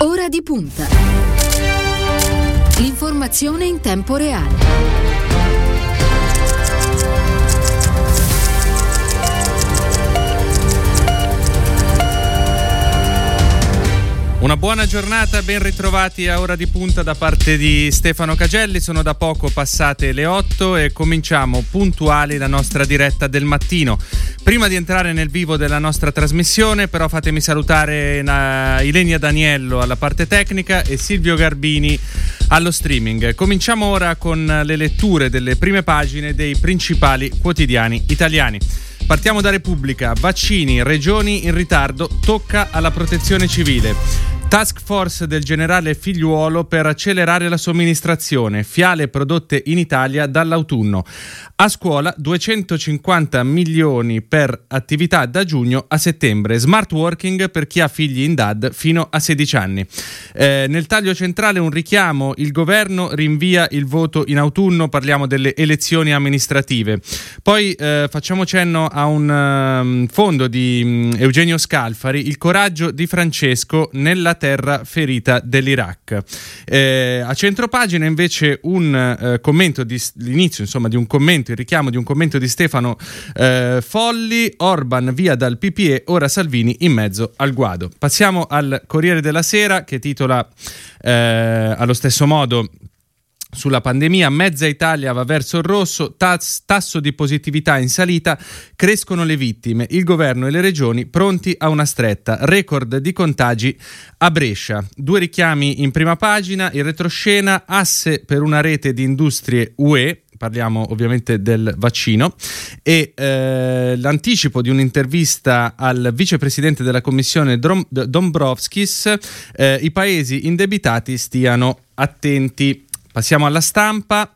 Ora di punta. L'informazione in tempo reale. Una buona giornata, ben ritrovati a ora di punta da parte di Stefano Cagelli. Sono da poco passate le 8 e cominciamo puntuali la nostra diretta del mattino. Prima di entrare nel vivo della nostra trasmissione, però fatemi salutare Ilenia Daniello alla parte tecnica e Silvio Garbini allo streaming. Cominciamo ora con le letture delle prime pagine dei principali quotidiani italiani. Partiamo da Repubblica. Vaccini, regioni in ritardo, tocca alla protezione civile. Task force del generale Figliuolo per accelerare la somministrazione, fiale prodotte in Italia dall'autunno. A scuola 250 milioni per attività da giugno a settembre. Smart working per chi ha figli in DAD fino a 16 anni. Eh, nel taglio centrale un richiamo, il governo rinvia il voto in autunno, parliamo delle elezioni amministrative. Poi eh, facciamo cenno a un um, fondo di um, Eugenio Scalfari, il coraggio di Francesco nella terra ferita dell'Iraq. Eh, a centropagina invece un eh, commento di l'inizio insomma di un commento, il richiamo di un commento di Stefano eh, Folli, Orban via dal PPE, ora Salvini in mezzo al guado. Passiamo al Corriere della Sera che titola eh, allo stesso modo sulla pandemia, mezza Italia va verso il rosso, tas- tasso di positività in salita, crescono le vittime, il governo e le regioni pronti a una stretta, record di contagi a Brescia. Due richiami in prima pagina, il retroscena, asse per una rete di industrie UE, parliamo ovviamente del vaccino, e eh, l'anticipo di un'intervista al vicepresidente della commissione Drom- Dombrovskis, eh, i paesi indebitati stiano attenti. Passiamo alla stampa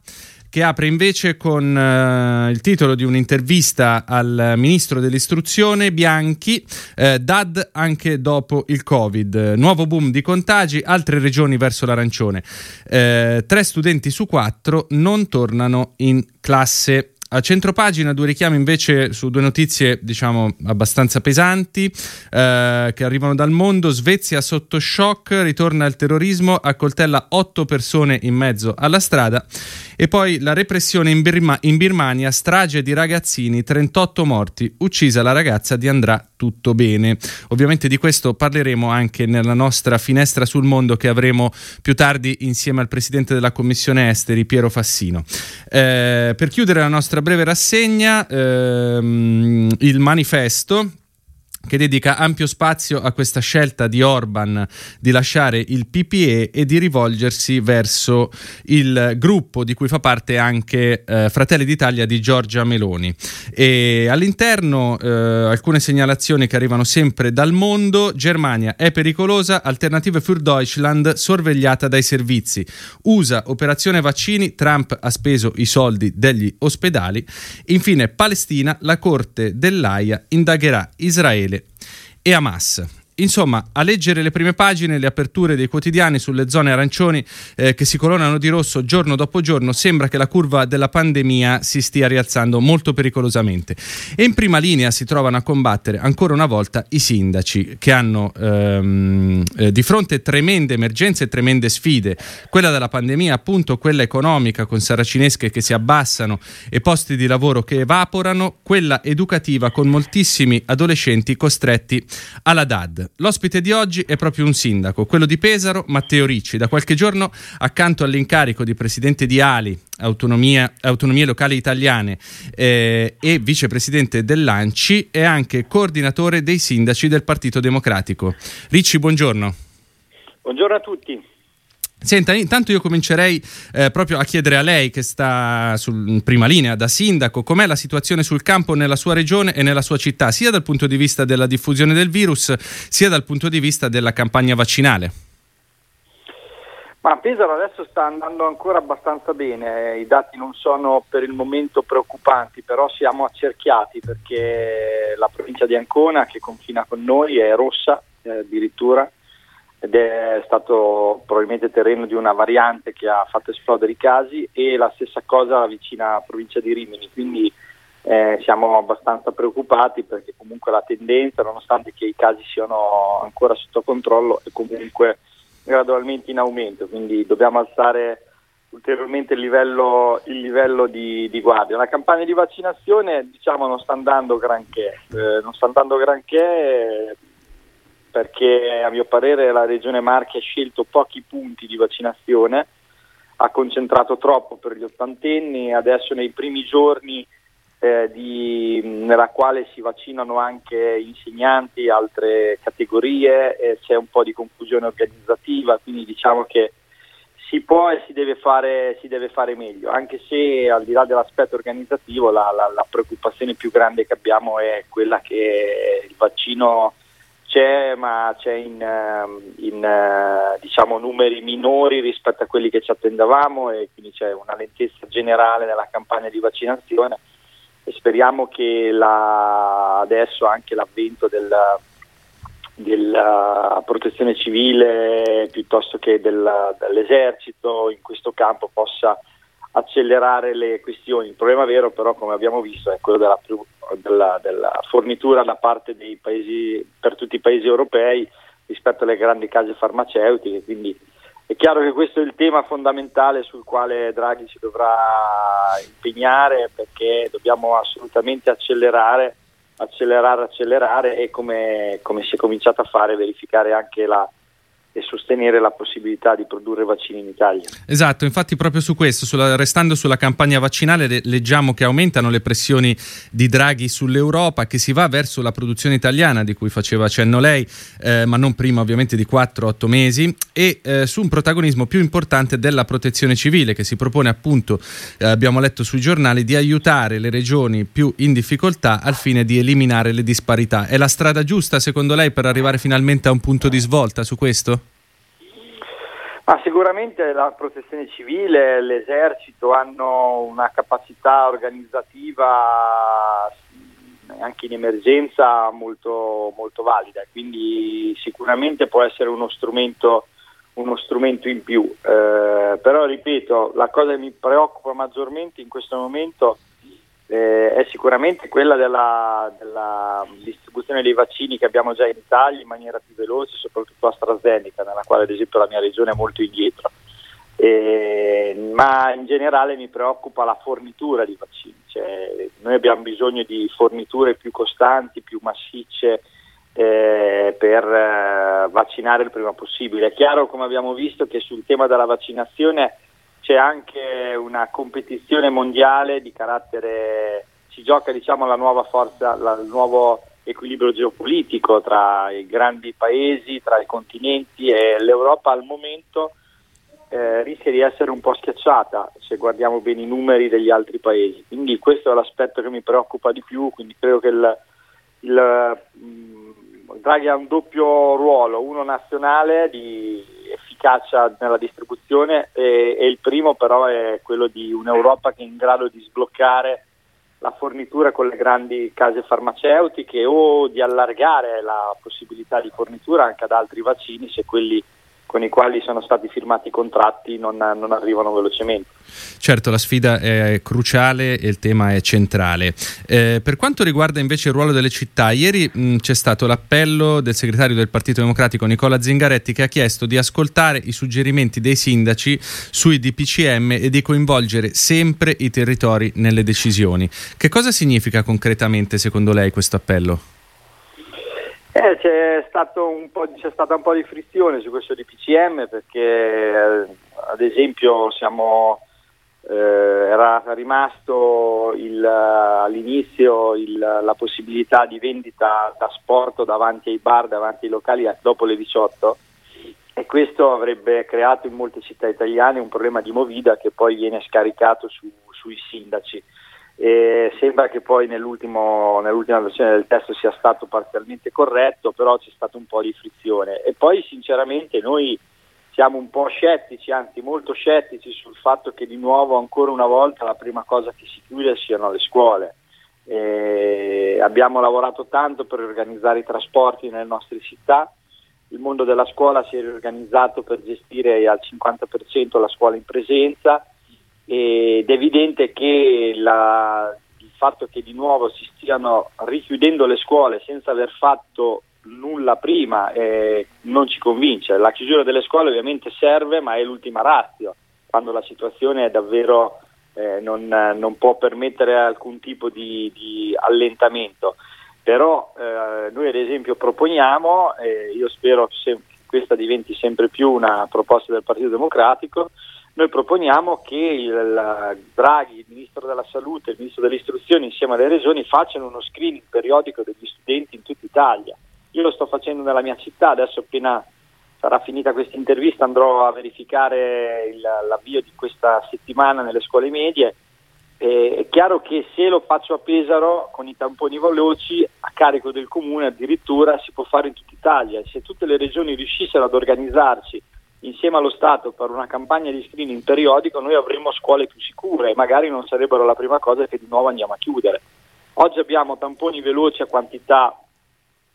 che apre invece con uh, il titolo di un'intervista al ministro dell'istruzione Bianchi, eh, DAD anche dopo il Covid, nuovo boom di contagi, altre regioni verso l'arancione, eh, tre studenti su quattro non tornano in classe. A centropagina due richiami invece su due notizie diciamo abbastanza pesanti eh, che arrivano dal mondo. Svezia sotto shock, ritorna il terrorismo, accoltella otto persone in mezzo alla strada e poi la repressione in, Birma- in Birmania, strage di ragazzini, 38 morti, uccisa la ragazza di Andrà tutto bene. Ovviamente di questo parleremo anche nella nostra finestra sul mondo che avremo più tardi insieme al presidente della commissione esteri Piero Fassino. Eh, per chiudere la nostra breve rassegna, ehm, il manifesto che dedica ampio spazio a questa scelta di Orban di lasciare il PPE e di rivolgersi verso il gruppo di cui fa parte anche eh, Fratelli d'Italia di Giorgia Meloni. E all'interno eh, alcune segnalazioni che arrivano sempre dal mondo. Germania è pericolosa, Alternative für Deutschland sorvegliata dai servizi. USA operazione vaccini, Trump ha speso i soldi degli ospedali. Infine Palestina, la Corte dell'AIA indagherà Israele e Hamas. Insomma, a leggere le prime pagine, le aperture dei quotidiani sulle zone arancioni eh, che si colonnano di rosso giorno dopo giorno, sembra che la curva della pandemia si stia rialzando molto pericolosamente. E in prima linea si trovano a combattere ancora una volta i sindaci che hanno ehm, eh, di fronte tremende emergenze e tremende sfide. Quella della pandemia, appunto, quella economica con saracinesche che si abbassano e posti di lavoro che evaporano, quella educativa con moltissimi adolescenti costretti alla DAD. L'ospite di oggi è proprio un sindaco, quello di Pesaro, Matteo Ricci. Da qualche giorno, accanto all'incarico di presidente di Ali, Autonomie Locali Italiane eh, e vicepresidente dell'ANCI, è anche coordinatore dei sindaci del Partito Democratico. Ricci, buongiorno. Buongiorno a tutti. Senta, intanto io comincerei eh, proprio a chiedere a lei, che sta in prima linea da sindaco, com'è la situazione sul campo nella sua regione e nella sua città, sia dal punto di vista della diffusione del virus, sia dal punto di vista della campagna vaccinale. Ma Pesaro adesso sta andando ancora abbastanza bene, i dati non sono per il momento preoccupanti, però siamo accerchiati perché la provincia di Ancona che confina con noi è rossa eh, addirittura ed è stato probabilmente terreno di una variante che ha fatto esplodere i casi e la stessa cosa la vicina provincia di Rimini, quindi eh, siamo abbastanza preoccupati perché comunque la tendenza, nonostante che i casi siano ancora sotto controllo, è comunque gradualmente in aumento, quindi dobbiamo alzare ulteriormente il livello, il livello di, di, guardia. La campagna di vaccinazione diciamo non sta andando granché, eh, non sta andando granché perché a mio parere la Regione Marche ha scelto pochi punti di vaccinazione, ha concentrato troppo per gli ottantenni, adesso nei primi giorni eh, di, nella quale si vaccinano anche insegnanti, altre categorie, eh, c'è un po' di confusione organizzativa, quindi diciamo che si può e si deve fare, si deve fare meglio, anche se al di là dell'aspetto organizzativo la, la, la, preoccupazione più grande che abbiamo è quella che il vaccino c'è, ma c'è in, ehm, in uh, diciamo, numeri minori rispetto a quelli che ci attendavamo e quindi c'è una lentezza generale nella campagna di vaccinazione e speriamo che la, adesso anche l'avvento del della protezione civile piuttosto che del, dell'esercito in questo campo possa accelerare le questioni. Il problema vero però come abbiamo visto è quello della, della, della fornitura da parte dei paesi, per tutti i paesi europei rispetto alle grandi case farmaceutiche, quindi è chiaro che questo è il tema fondamentale sul quale Draghi si dovrà impegnare perché dobbiamo assolutamente accelerare accelerare, accelerare e come, come si è cominciato a fare verificare anche la, e sostenere la possibilità di produrre vaccini in Italia. Esatto, infatti proprio su questo, sulla, restando sulla campagna vaccinale, le, leggiamo che aumentano le pressioni di Draghi sull'Europa, che si va verso la produzione italiana di cui faceva cenno lei, eh, ma non prima ovviamente di 4-8 mesi, e eh, su un protagonismo più importante della protezione civile, che si propone appunto, eh, abbiamo letto sui giornali, di aiutare le regioni più in difficoltà al fine di eliminare le disparità. È la strada giusta secondo lei per arrivare finalmente a un punto di svolta su questo? Ma sicuramente la protezione civile, l'esercito hanno una capacità organizzativa anche in emergenza molto, molto valida, quindi sicuramente può essere uno strumento, uno strumento in più. Eh, però ripeto, la cosa che mi preoccupa maggiormente in questo momento è eh, è sicuramente quella della, della, distribuzione dei vaccini che abbiamo già in Italia in maniera più veloce, soprattutto AstraZeneca, nella quale ad esempio la mia regione è molto indietro. Eh, ma in generale mi preoccupa la fornitura di vaccini, cioè, noi abbiamo bisogno di forniture più costanti, più massicce eh, per eh, vaccinare il prima possibile. È chiaro, come abbiamo visto, che sul tema della vaccinazione c'è anche una competizione mondiale di carattere, si gioca diciamo la nuova forza, la, il nuovo equilibrio geopolitico tra i grandi paesi, tra i continenti e l'Europa al momento eh, rischia di essere un po' schiacciata se guardiamo bene i numeri degli altri paesi. Quindi questo è l'aspetto che mi preoccupa di più, quindi credo che il, il, mm, Draghi ha un doppio ruolo, uno nazionale di efficacia nella distribuzione e, e, il primo però è quello di un'Europa che è in grado di sbloccare la fornitura con le grandi case farmaceutiche o di allargare la possibilità di fornitura anche ad altri vaccini se quelli con i quali sono stati firmati i contratti non, non, arrivano velocemente. Certo, la sfida è cruciale e il tema è centrale. Eh, per quanto riguarda invece il ruolo delle città, ieri mh, c'è stato l'appello del segretario del Partito Democratico Nicola Zingaretti che ha chiesto di ascoltare i suggerimenti dei sindaci sui DPCM e di coinvolgere sempre i territori nelle decisioni. Che cosa significa concretamente secondo lei questo appello? Eh, c'è, un c'è, stata un po' di frizione su questo DPCM perché eh, ad esempio siamo, eh, era rimasto il, all'inizio il, la possibilità di vendita da sport davanti ai bar, davanti ai locali dopo le 18 e questo avrebbe creato in molte città italiane un problema di movida che poi viene scaricato su, sui sindaci. E sembra che poi nell'ultima versione del testo sia stato parzialmente corretto, però c'è stato un po' di frizione. E poi sinceramente noi siamo un po' scettici, anzi molto scettici sul fatto che di nuovo ancora una volta la prima cosa che si chiude siano le scuole. E abbiamo lavorato tanto per organizzare i trasporti nelle nostre città, il mondo della scuola si è riorganizzato per gestire al 50% la scuola in presenza ed è evidente che la, il fatto che di nuovo si stiano richiudendo le scuole senza aver fatto nulla prima eh, non ci convince. La chiusura delle scuole ovviamente serve, ma è l'ultima razio, quando la situazione è davvero eh, non, non, può permettere alcun tipo di, di allentamento. Però eh, noi ad esempio proponiamo, e io spero che questa diventi sempre più una proposta del Partito Democratico, noi proponiamo che il Draghi, il Ministro della Salute il Ministro dell'Istruzione insieme alle regioni facciano uno screening periodico degli studenti in tutta Italia. Io lo sto facendo nella mia città, adesso appena sarà finita questa intervista andrò a verificare il, l'avvio di questa settimana nelle scuole medie. E, è chiaro che se lo faccio a Pesaro con i tamponi veloci a carico del comune addirittura si può fare in tutta Italia. Se tutte le regioni riuscissero ad organizzarsi insieme allo Stato per una campagna di screening periodico noi avremmo scuole più sicure e magari non sarebbero la prima cosa che di nuovo andiamo a chiudere. Oggi abbiamo tamponi veloci a quantità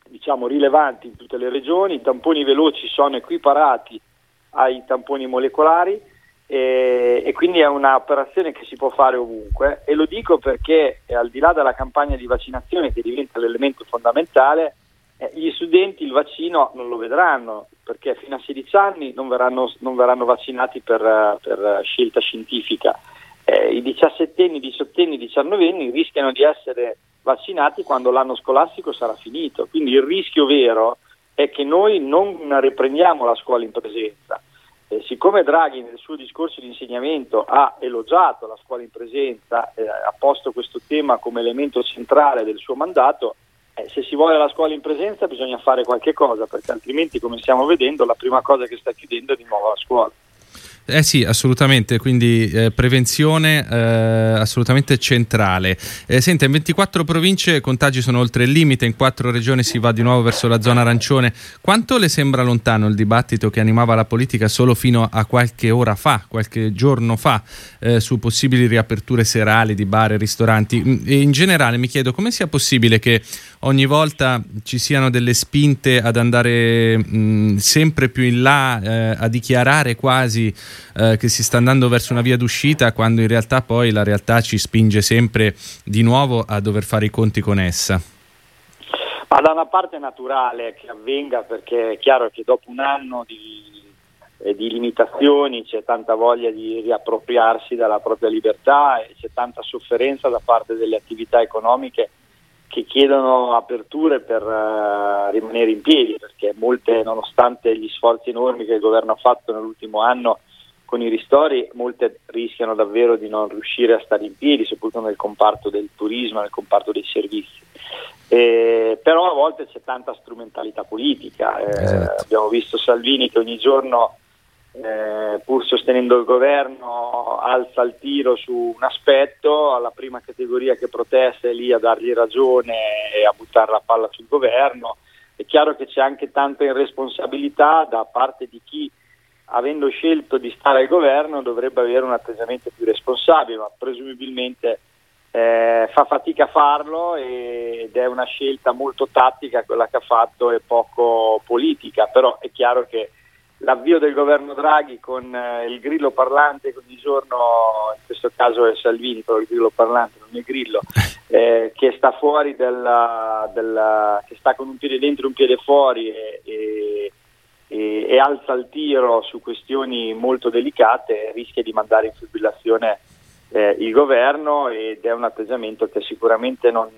diciamo, rilevanti in tutte le regioni, i tamponi veloci sono equiparati ai tamponi molecolari e, e quindi è un'operazione che si può fare ovunque e lo dico perché al di là della campagna di vaccinazione che diventa l'elemento fondamentale, eh, gli studenti il vaccino non lo vedranno perché fino a 16 anni non verranno, non verranno vaccinati per, per, scelta scientifica. Eh, I 17 18 19 anni rischiano di essere vaccinati quando l'anno scolastico sarà finito, quindi il rischio vero è che noi non riprendiamo la scuola in presenza. Eh, siccome Draghi nel suo discorso di insegnamento ha elogiato la scuola in presenza, eh, ha posto questo tema come elemento centrale del suo mandato, eh, se si vuole la scuola in presenza bisogna fare qualche cosa, perché altrimenti, come stiamo vedendo, la prima cosa che sta chiudendo è di nuovo la scuola. Eh sì, assolutamente, quindi eh, prevenzione eh, assolutamente centrale. Eh, senta, in 24 province i contagi sono oltre il limite, in 4 regioni si va di nuovo verso la zona arancione. Quanto le sembra lontano il dibattito che animava la politica solo fino a qualche ora fa, qualche giorno fa, eh, su possibili riaperture serali di bar e ristoranti? Mm, e in generale mi chiedo come sia possibile che ogni volta ci siano delle spinte ad andare mh, mm, sempre più in là, eh, a dichiarare quasi eh, che si sta andando verso una via d'uscita, quando in realtà poi la realtà ci spinge sempre di nuovo a dover fare i conti con essa. Ma da una parte è naturale che avvenga perché è chiaro che dopo un anno di, eh, di limitazioni c'è tanta voglia di riappropriarsi della propria libertà e c'è tanta sofferenza da parte delle attività economiche che chiedono aperture per uh, rimanere in piedi, perché molte, nonostante gli sforzi enormi che il governo ha fatto nell'ultimo anno con i ristori, molte rischiano davvero di non riuscire a stare in piedi, soprattutto nel comparto del turismo, nel comparto dei servizi. Eh, però a volte c'è tanta strumentalità politica, eh, esatto. abbiamo visto Salvini che ogni giorno eh, pur sostenendo il governo alza il tiro su un aspetto, alla prima categoria che protesta è lì a dargli ragione e a buttare la palla sul governo. È chiaro che c'è anche tanta irresponsabilità da parte di chi, avendo scelto di stare al governo, dovrebbe avere un atteggiamento più responsabile, ma presumibilmente eh, fa fatica a farlo ed è una scelta molto tattica quella che ha fatto e poco politica, però è chiaro che l'avvio del governo Draghi con eh, il grillo parlante ogni giorno, in questo caso è Salvini, però il grillo parlante non è grillo, eh, che sta fuori della, della, che sta con un piede dentro e un piede fuori e, e, e, e, alza il tiro su questioni molto delicate, rischia di mandare in fibrillazione eh, il governo ed è un atteggiamento che sicuramente non,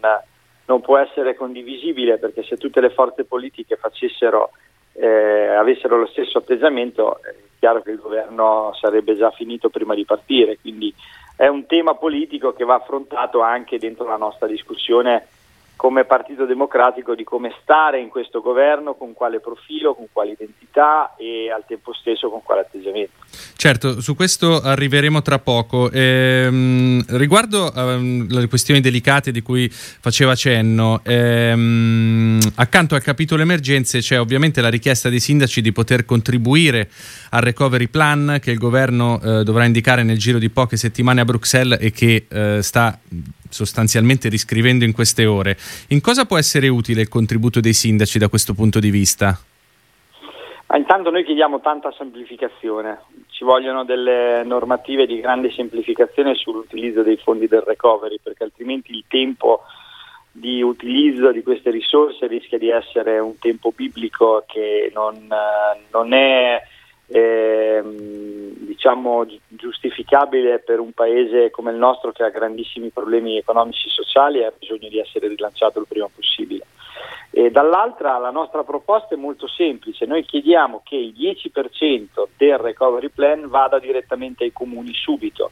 non può essere condivisibile perché se tutte le forze politiche facessero eh, avessero lo stesso atteggiamento, è chiaro che il governo sarebbe già finito prima di partire, quindi è un tema politico che va affrontato anche dentro la nostra discussione come Partito Democratico di come stare in questo governo, con quale profilo, con quale identità e al tempo stesso con quale atteggiamento. Certo, su questo arriveremo tra poco. Ehm, riguardo ehm, le questioni delicate di cui faceva cenno, ehm, accanto al capitolo emergenze c'è ovviamente la richiesta dei sindaci di poter contribuire al recovery plan che il governo eh, dovrà indicare nel giro di poche settimane a Bruxelles e che eh, sta sostanzialmente riscrivendo in queste ore. In cosa può essere utile il contributo dei sindaci da questo punto di vista? Ma intanto noi chiediamo tanta semplificazione, ci vogliono delle normative di grande semplificazione sull'utilizzo dei fondi del recovery perché altrimenti il tempo di utilizzo di queste risorse rischia di essere un tempo biblico che non, non è eh, diciamo giustificabile per un paese come il nostro che ha grandissimi problemi economici e sociali e ha bisogno di essere rilanciato il prima possibile. E dall'altra la nostra proposta è molto semplice, noi chiediamo che il 10% del recovery plan vada direttamente ai comuni subito.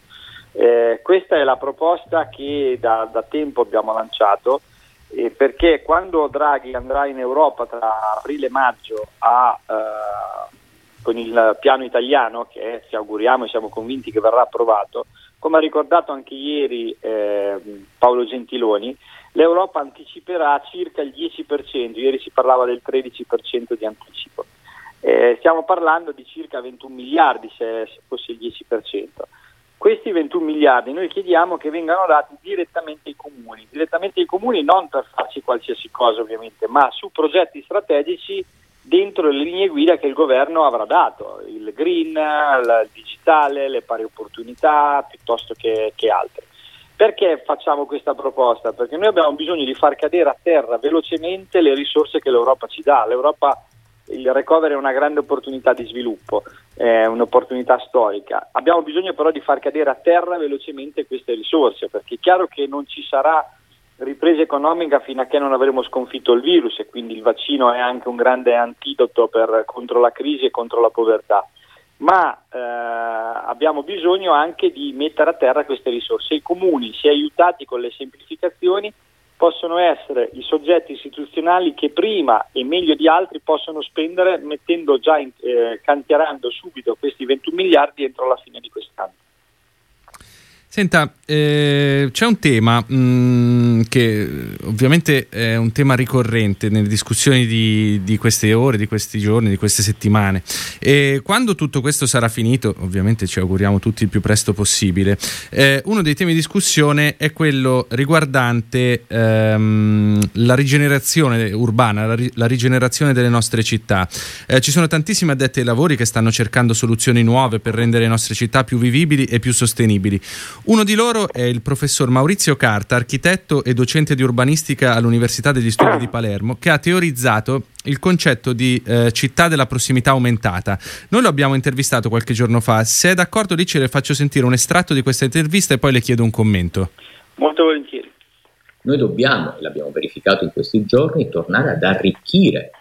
Eh, questa è la proposta che da, da tempo abbiamo lanciato eh, perché quando Draghi andrà in Europa tra aprile e maggio a, eh, con il piano italiano, che ci auguriamo e siamo convinti che verrà approvato, come ha ricordato anche ieri eh, Paolo Gentiloni, l'Europa anticiperà circa il 10%, ieri si parlava del 13% di anticipo. Eh, stiamo parlando di circa 21 miliardi se, se fosse il 10%. Questi 21 miliardi noi chiediamo che vengano dati direttamente ai comuni, direttamente ai comuni non per farci qualsiasi cosa ovviamente, ma su progetti strategici dentro le linee guida che il governo avrà dato, il green, il digitale, le pari opportunità piuttosto che, che altre. Perché facciamo questa proposta? Perché noi abbiamo bisogno di far cadere a terra velocemente le risorse che l'Europa ci dà. L'Europa il recovery è una grande opportunità di sviluppo, è un'opportunità storica. Abbiamo bisogno però di far cadere a terra velocemente queste risorse, perché è chiaro che non ci sarà ripresa economica fino a che non avremo sconfitto il virus e quindi il vaccino è anche un grande antidoto per, contro la crisi e contro la povertà. Ma eh, abbiamo bisogno anche di mettere a terra queste risorse. I comuni, se aiutati con le semplificazioni, possono essere i soggetti istituzionali che prima e meglio di altri possono spendere mettendo già in, eh, cantierando subito questi 21 miliardi entro la fine di quest'anno. Senta, eh, c'è un tema mh, mm, che ovviamente è un tema ricorrente nelle discussioni di, di, queste ore, di questi giorni, di queste settimane. E quando tutto questo sarà finito, ovviamente ci auguriamo tutti il più presto possibile, eh, uno dei temi di discussione è quello riguardante ehm, la rigenerazione urbana, la, la, rigenerazione delle nostre città. Eh, ci sono tantissimi addetti ai lavori che stanno cercando soluzioni nuove per rendere le nostre città più vivibili e più sostenibili. Uno di loro è il professor Maurizio Carta, architetto e docente di urbanistica all'Università degli Studi di Palermo, che ha teorizzato il concetto di eh, città della prossimità aumentata. Noi lo abbiamo intervistato qualche giorno fa. Se è d'accordo, dice, le faccio sentire un estratto di questa intervista e poi le chiedo un commento. Molto volentieri. Noi dobbiamo, e l'abbiamo verificato in questi giorni, tornare ad arricchire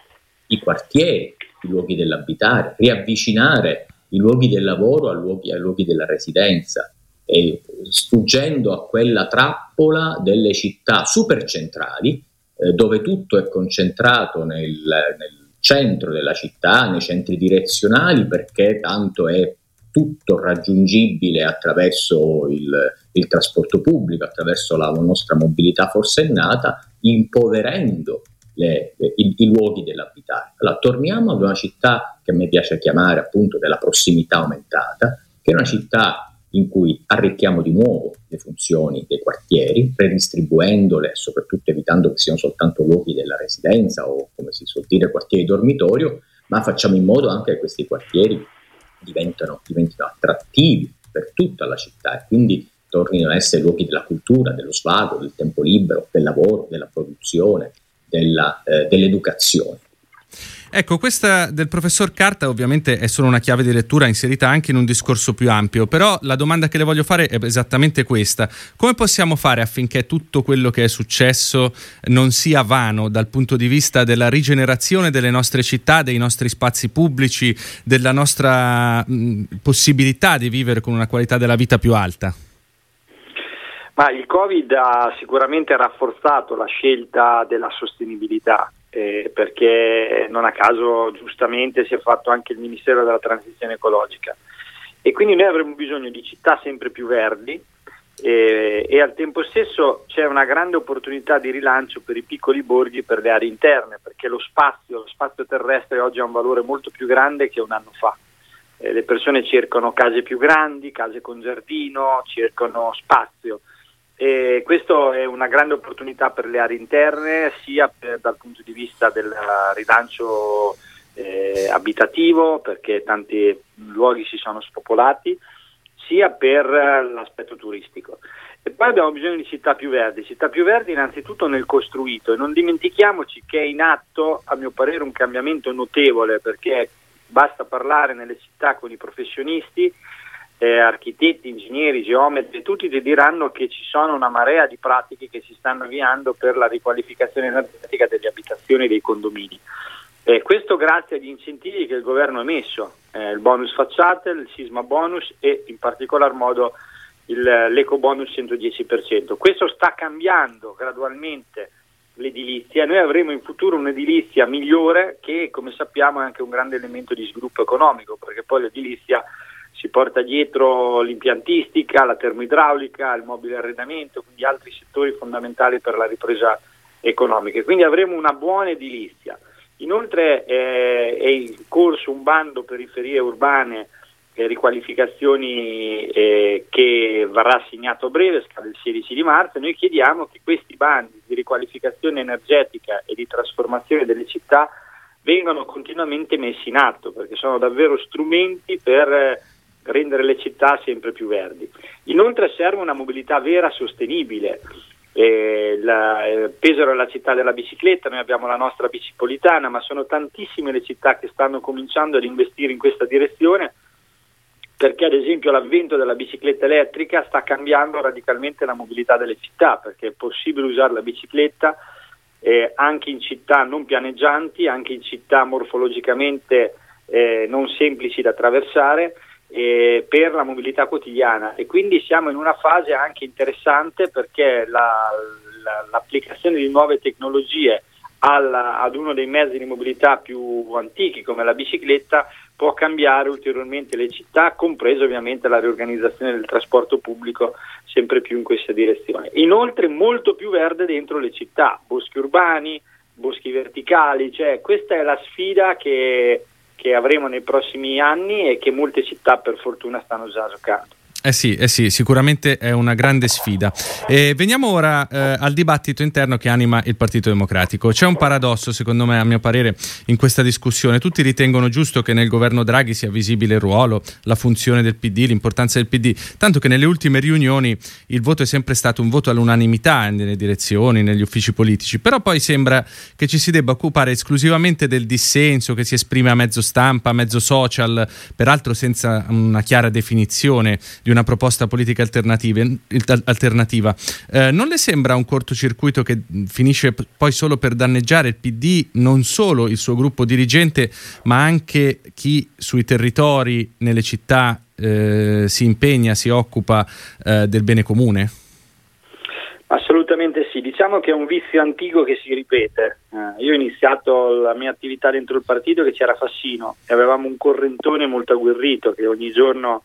i quartieri, i luoghi dell'abitare, riavvicinare i luoghi del lavoro ai luoghi, ai luoghi della residenza, e sfuggendo a quella trappola delle città supercentrali eh, dove tutto è concentrato nel, nel, centro della città, nei centri direzionali perché tanto è tutto raggiungibile attraverso il, il trasporto pubblico, attraverso la nostra mobilità forsennata, impoverendo le, i, i, luoghi dell'abitare. Allora, torniamo ad una città che a me piace chiamare appunto della prossimità aumentata, che è una città in cui arricchiamo di nuovo le funzioni dei quartieri, redistribuendole, soprattutto evitando che siano soltanto luoghi della residenza o, come si suol dire, quartieri dormitorio, ma facciamo in modo anche che questi quartieri diventino, diventino attrattivi per tutta la città e quindi tornino a essere luoghi della cultura, dello svago, del tempo libero, del lavoro, della produzione, della, eh, dell'educazione. Ecco, questa del professor Carta ovviamente è solo una chiave di lettura inserita anche in un discorso più ampio, però la domanda che le voglio fare è esattamente questa. Come possiamo fare affinché tutto quello che è successo non sia vano dal punto di vista della rigenerazione delle nostre città, dei nostri spazi pubblici, della nostra mh, possibilità di vivere con una qualità della vita più alta? Ma il Covid ha sicuramente rafforzato la scelta della sostenibilità eh, perché non a caso giustamente si è fatto anche il Ministero della Transizione Ecologica. E quindi noi avremo bisogno di città sempre più verdi eh, e al tempo stesso c'è una grande opportunità di rilancio per i piccoli borghi e per le aree interne, perché lo spazio, lo spazio terrestre oggi ha un valore molto più grande che un anno fa. Eh, le persone cercano case più grandi, case con giardino, cercano spazio. E questo è una grande opportunità per le aree interne, sia per, dal punto di vista del rilancio eh, abitativo, perché tanti luoghi si sono spopolati, sia per l'aspetto turistico. E poi abbiamo bisogno di città più verdi, città più verdi innanzitutto nel costruito e non dimentichiamoci che è in atto, a mio parere, un cambiamento notevole perché basta parlare nelle città con i professionisti, eh, architetti, ingegneri, geometri, tutti ti diranno che ci sono una marea di pratiche che si stanno avviando per la riqualificazione energetica delle abitazioni e dei condomini. Eh, questo grazie agli incentivi che il governo ha messo, eh, il bonus facciate, il sisma bonus e in particolar modo il, l'eco bonus 110%. Questo sta cambiando gradualmente l'edilizia noi avremo in futuro un'edilizia migliore che come sappiamo è anche un grande elemento di sviluppo economico perché poi l'edilizia si porta dietro l'impiantistica, la termoidraulica, il mobile arredamento, quindi altri settori fondamentali per la ripresa economica. Quindi avremo una buona edilizia. Inoltre eh, è in corso un bando periferie urbane riqualificazioni eh, che verrà assegnato a breve, scade il 16 di marzo, noi chiediamo che questi bandi di riqualificazione energetica e di trasformazione delle città vengano continuamente messi in atto, perché sono davvero strumenti per eh, rendere le città sempre più verdi. Inoltre serve una mobilità vera sostenibile. Eh, la, eh, Pesaro è la città della bicicletta, noi abbiamo la nostra bicipolitana, ma sono tantissime le città che stanno cominciando ad investire in questa direzione perché ad esempio l'avvento della bicicletta elettrica sta cambiando radicalmente la mobilità delle città, perché è possibile usare la bicicletta eh, anche in città non pianeggianti, anche in città morfologicamente eh, non semplici da attraversare eh, per la mobilità quotidiana e quindi siamo in una fase anche interessante perché la, la, l'applicazione di nuove tecnologie alla, ad uno dei mezzi di mobilità più antichi come la bicicletta può cambiare ulteriormente le città, compresa ovviamente la riorganizzazione del trasporto pubblico sempre più in questa direzione. Inoltre molto più verde dentro le città, boschi urbani, boschi verticali, cioè questa è la sfida che, che avremo nei prossimi anni e che molte città per fortuna stanno già giocando. Eh sì, eh sì, sicuramente è una grande sfida. E veniamo ora eh, al dibattito interno che anima il Partito Democratico. C'è un paradosso, secondo me, a mio parere, in questa discussione. Tutti ritengono giusto che nel governo Draghi sia visibile il ruolo, la funzione del PD, l'importanza del PD, tanto che nelle ultime riunioni il voto è sempre stato un voto all'unanimità nelle direzioni, negli uffici politici. Però poi sembra che ci si debba occupare esclusivamente del dissenso che si esprime a mezzo stampa, a mezzo social, peraltro senza una chiara definizione di una proposta politica alternativa. Eh, non le sembra un cortocircuito che finisce poi solo per danneggiare il PD, non solo il suo gruppo dirigente, ma anche chi sui territori, nelle città, eh, si impegna, si occupa eh, del bene comune? Assolutamente sì, diciamo che è un vizio antico che si ripete. Eh, io ho iniziato la mia attività dentro il partito che c'era Fassino e avevamo un correntone molto agguerrito che ogni giorno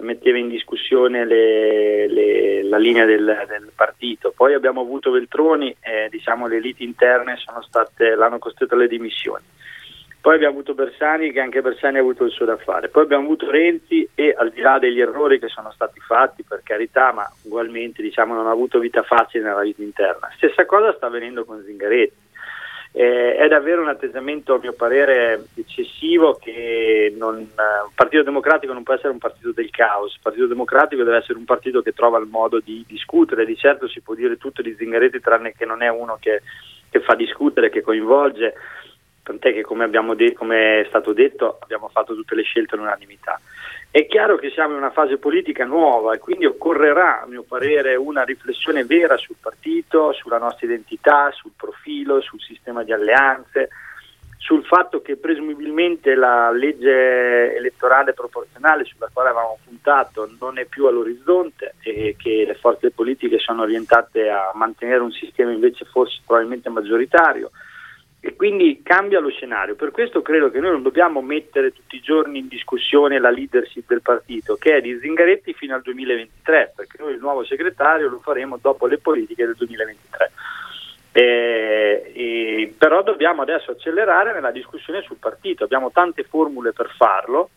metteva in discussione le, le, la linea del, del, partito. Poi abbiamo avuto Veltroni e diciamo, le liti interne state, l'hanno costretto alle dimissioni. Poi abbiamo avuto Bersani che anche Bersani ha avuto il suo da fare. Poi abbiamo avuto Renzi e al di là degli errori che sono stati fatti per carità, ma ugualmente diciamo, non ha avuto vita facile nella vita interna. Stessa cosa sta avvenendo con Zingaretti eh, è davvero un atteggiamento, a mio parere, eccessivo che non, eh, il Partito Democratico non può essere un partito del caos, il Partito Democratico deve essere un partito che trova il modo di discutere, di certo si può dire tutto di Zingaretti tranne che non è uno che, che fa discutere, che coinvolge, tant'è che come, de- come è stato detto abbiamo fatto tutte le scelte all'unanimità. È chiaro che siamo in una fase politica nuova e quindi occorrerà, a mio parere, una riflessione vera sul partito, sulla nostra identità, sul profilo, sul sistema di alleanze, sul fatto che presumibilmente la legge elettorale proporzionale sulla quale avevamo puntato non è più all'orizzonte e che le forze politiche sono orientate a mantenere un sistema invece forse probabilmente maggioritario e quindi cambia lo scenario. Per questo credo che noi non dobbiamo mettere tutti i giorni in discussione la leadership del partito, che è di Zingaretti fino al 2023, perché noi il nuovo segretario lo faremo dopo le politiche del 2023. Eh, eh, però dobbiamo adesso accelerare nella discussione sul partito, abbiamo tante formule per farlo.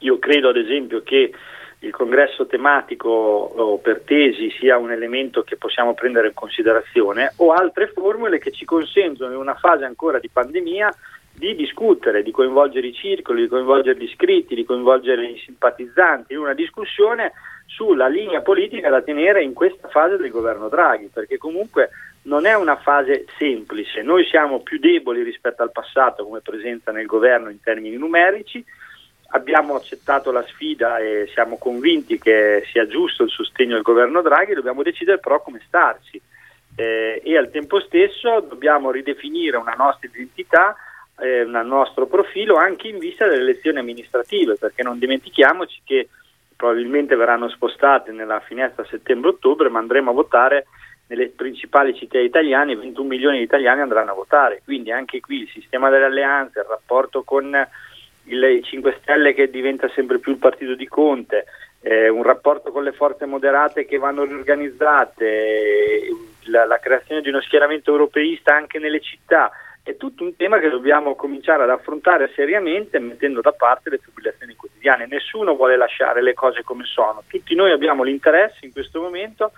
Io credo ad esempio che il congresso tematico per tesi sia un elemento che possiamo prendere in considerazione o altre formule che ci consentono in una fase ancora di pandemia di discutere, di coinvolgere i circoli, di coinvolgere gli iscritti, di coinvolgere i simpatizzanti in una discussione sulla linea politica da tenere in questa fase del governo Draghi, perché comunque non è una fase semplice, noi siamo più deboli rispetto al passato come presenza nel governo in termini numerici, abbiamo accettato la sfida e siamo convinti che sia giusto il sostegno del governo Draghi, dobbiamo decidere però come starci. Eh, e al tempo stesso dobbiamo ridefinire una nostra identità, eh, un nostro profilo anche in vista delle elezioni amministrative, perché non dimentichiamoci che probabilmente verranno spostate nella finestra settembre-ottobre, ma andremo a votare nelle principali città italiane, 21 milioni di italiani andranno a votare, quindi anche qui il sistema delle alleanze, il rapporto con il 5 Stelle che diventa sempre più il partito di Conte, eh, un rapporto con le forze moderate che vanno riorganizzate, la, la creazione di uno schieramento europeista anche nelle città, è tutto un tema che dobbiamo cominciare ad affrontare seriamente mettendo da parte le fibrillazioni quotidiane. Nessuno vuole lasciare le cose come sono, tutti noi abbiamo l'interesse in questo momento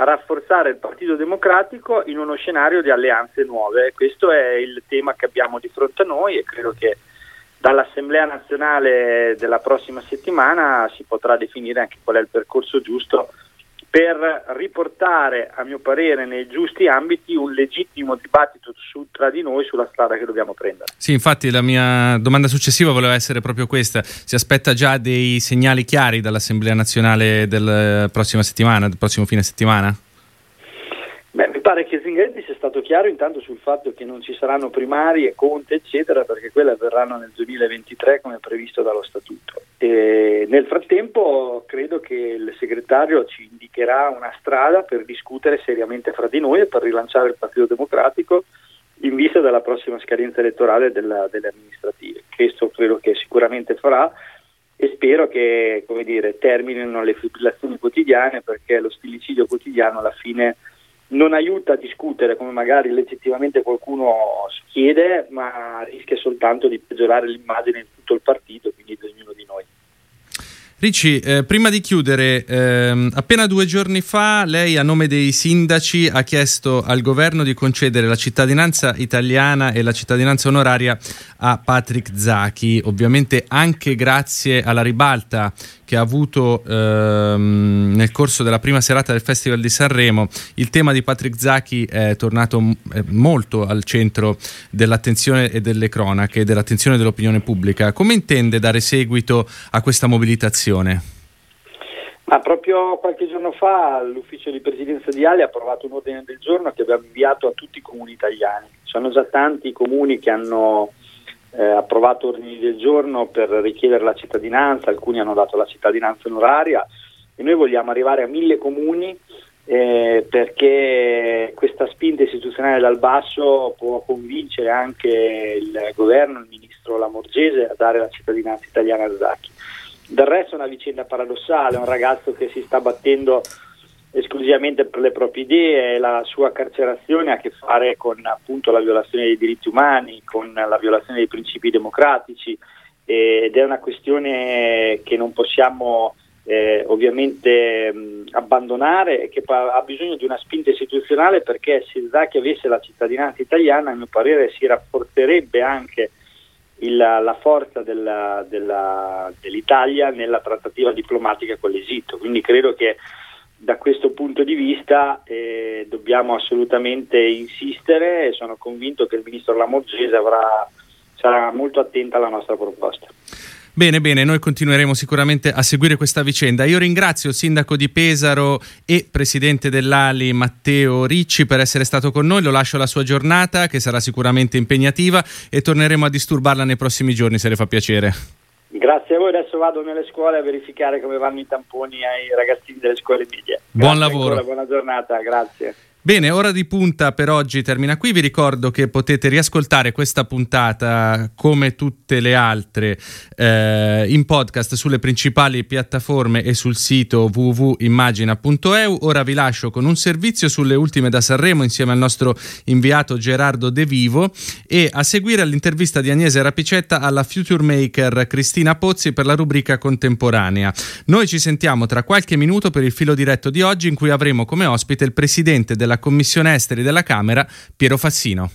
a rafforzare il Partito Democratico in uno scenario di alleanze nuove. Questo è il tema che abbiamo di fronte a noi e credo che dall'Assemblea nazionale della prossima settimana si potrà definire anche qual è il percorso giusto per riportare, a mio parere, nei giusti ambiti un legittimo dibattito su, tra di noi sulla strada che dobbiamo prendere. Sì, infatti la mia domanda successiva voleva essere proprio questa. Si aspetta già dei segnali chiari dall'Assemblea nazionale della prossima settimana, del prossimo fine settimana? Beh, mi pare che stato chiaro intanto sul fatto che non ci saranno primarie, conte, eccetera, perché quelle avverranno nel 2023 come previsto dallo Statuto. E nel frattempo credo che il segretario ci indicherà una strada per discutere seriamente fra di noi e per rilanciare il Partito Democratico in vista della prossima scadenza elettorale della, delle amministrative. Questo credo che sicuramente farà e spero che dire, terminino le fibrillazioni quotidiane perché lo stilicidio quotidiano alla fine non aiuta a discutere come magari legittimamente qualcuno chiede, ma rischia soltanto di peggiorare l'immagine di tutto il partito, quindi di ognuno di noi. Ricci, eh, prima di chiudere, ehm, appena due giorni fa lei a nome dei sindaci ha chiesto al governo di concedere la cittadinanza italiana e la cittadinanza onoraria a Patrick Zachi, ovviamente anche grazie alla ribalta che ha avuto ehm, nel corso della prima serata del Festival di Sanremo. Il tema di Patrick Zachi è tornato molto al centro dell'attenzione e delle cronache, dell'attenzione dell'opinione pubblica. Come intende dare seguito a questa mobilitazione? Ma proprio qualche giorno fa l'ufficio di presidenza di Ali ha approvato un ordine del giorno che abbiamo inviato a tutti i comuni italiani. Sono già tanti i comuni che hanno eh, approvato ordini del giorno per richiedere la cittadinanza, alcuni hanno dato la cittadinanza onoraria e noi vogliamo arrivare a mille comuni eh, perché questa spinta istituzionale dal basso può convincere anche il governo, il ministro Lamorgese a dare la cittadinanza italiana a Zacchi. Del resto è una vicenda paradossale, un ragazzo che si sta battendo esclusivamente per le proprie idee la sua carcerazione ha a che fare con appunto la violazione dei diritti umani, con la violazione dei principi democratici ed è una questione che non possiamo eh, ovviamente mh, abbandonare e che ha bisogno di una spinta istituzionale perché se Zaki avesse la cittadinanza italiana a mio parere si rafforzerebbe anche il, la forza della, della, dell'Italia nella trattativa diplomatica con l'Egitto. Quindi credo che da questo punto di vista eh, dobbiamo assolutamente insistere e sono convinto che il ministro Lamorgese sarà molto attento alla nostra proposta. Bene, bene, noi continueremo sicuramente a seguire questa vicenda. Io ringrazio il sindaco di Pesaro e presidente dell'ALI Matteo Ricci per essere stato con noi, lo lascio alla sua giornata che sarà sicuramente impegnativa e torneremo a disturbarla nei prossimi giorni se le fa piacere. Grazie a voi, adesso vado nelle scuole a verificare come vanno i tamponi ai ragazzini delle scuole medie. Buon lavoro. Ancora, buona giornata, grazie. Bene, ora di punta per oggi termina qui. Vi ricordo che potete riascoltare questa puntata come tutte le altre eh, in podcast sulle principali piattaforme e sul sito www.immagina.eu. Ora vi lascio con un servizio sulle ultime da Sanremo insieme al nostro inviato Gerardo De Vivo e a seguire l'intervista di Agnese Rapicetta alla future maker Cristina Pozzi per la rubrica contemporanea. Noi ci sentiamo tra qualche minuto per il filo diretto di oggi in cui avremo come ospite il presidente della Commissione Esteri della Camera, Piero Fassino.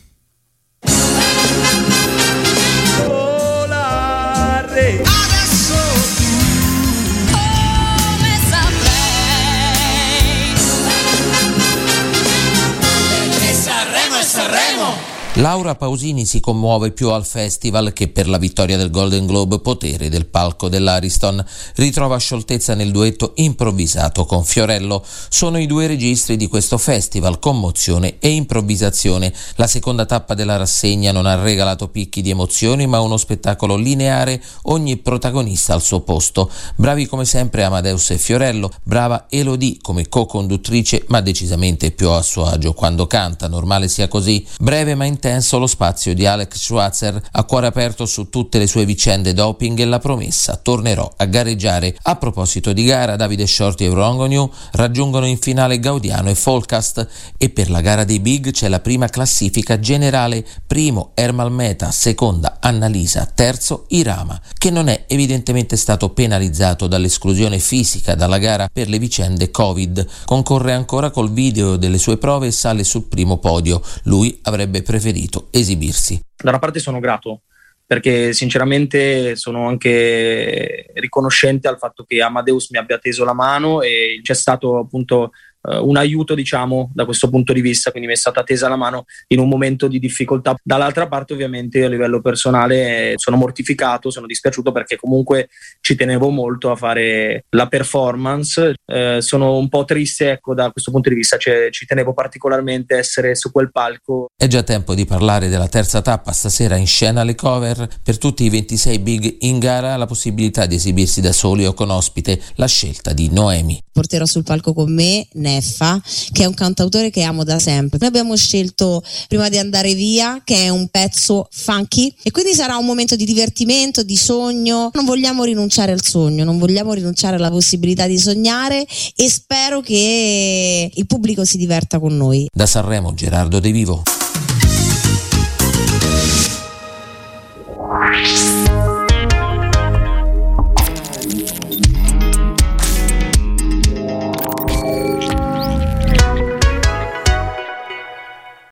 Laura Pausini si commuove più al festival che per la vittoria del Golden Globe potere del palco dell'Ariston. Ritrova scioltezza nel duetto improvvisato con Fiorello. Sono i due registri di questo festival, commozione e improvvisazione. La seconda tappa della rassegna non ha regalato picchi di emozioni, ma uno spettacolo lineare, ogni protagonista al suo posto. Bravi come sempre Amadeus e Fiorello, brava Elodie come co-conduttrice, ma decisamente più a suo agio quando canta, normale sia così. Breve ma intenso intenso lo spazio di Alex Schwarzer, a cuore aperto su tutte le sue vicende doping e la promessa tornerò a gareggiare. A proposito di gara, Davide Shorty e Rongonu raggiungono in finale Gaudiano e Folcast e per la gara dei big c'è la prima classifica generale, primo Ermal Meta, seconda Annalisa, terzo Irama, che non è evidentemente stato penalizzato dall'esclusione fisica dalla gara per le vicende Covid. Concorre ancora col video delle sue prove e sale sul primo podio. Lui avrebbe preferito preferito esibirsi? Da una parte sono grato perché sinceramente sono anche riconoscente al fatto che Amadeus mi abbia teso la mano e c'è stato appunto uh, un aiuto, diciamo, da questo punto di vista, quindi mi è stata tesa la mano in un momento di difficoltà. Dall'altra parte, ovviamente, a livello personale sono mortificato, sono dispiaciuto perché comunque ci tenevo molto a fare la performance. Eh, sono un po' triste, ecco, da questo punto di vista, cioè, ci tenevo particolarmente a essere su quel palco. È già tempo di parlare della terza tappa, stasera in scena le cover. Per tutti i 26 big in gara la possibilità di esibirsi da soli o con ospite, la scelta di Noemi. Porterò sul palco con me Neffa, che è un cantautore che amo da sempre. Noi abbiamo scelto Prima di andare via, che è un pezzo funky e quindi sarà un momento di divertimento, di sogno. Non vogliamo rinunciare al sogno, non vogliamo rinunciare alla possibilità di sognare e spero che il pubblico si diverta con noi. Da Sanremo Gerardo De Vivo.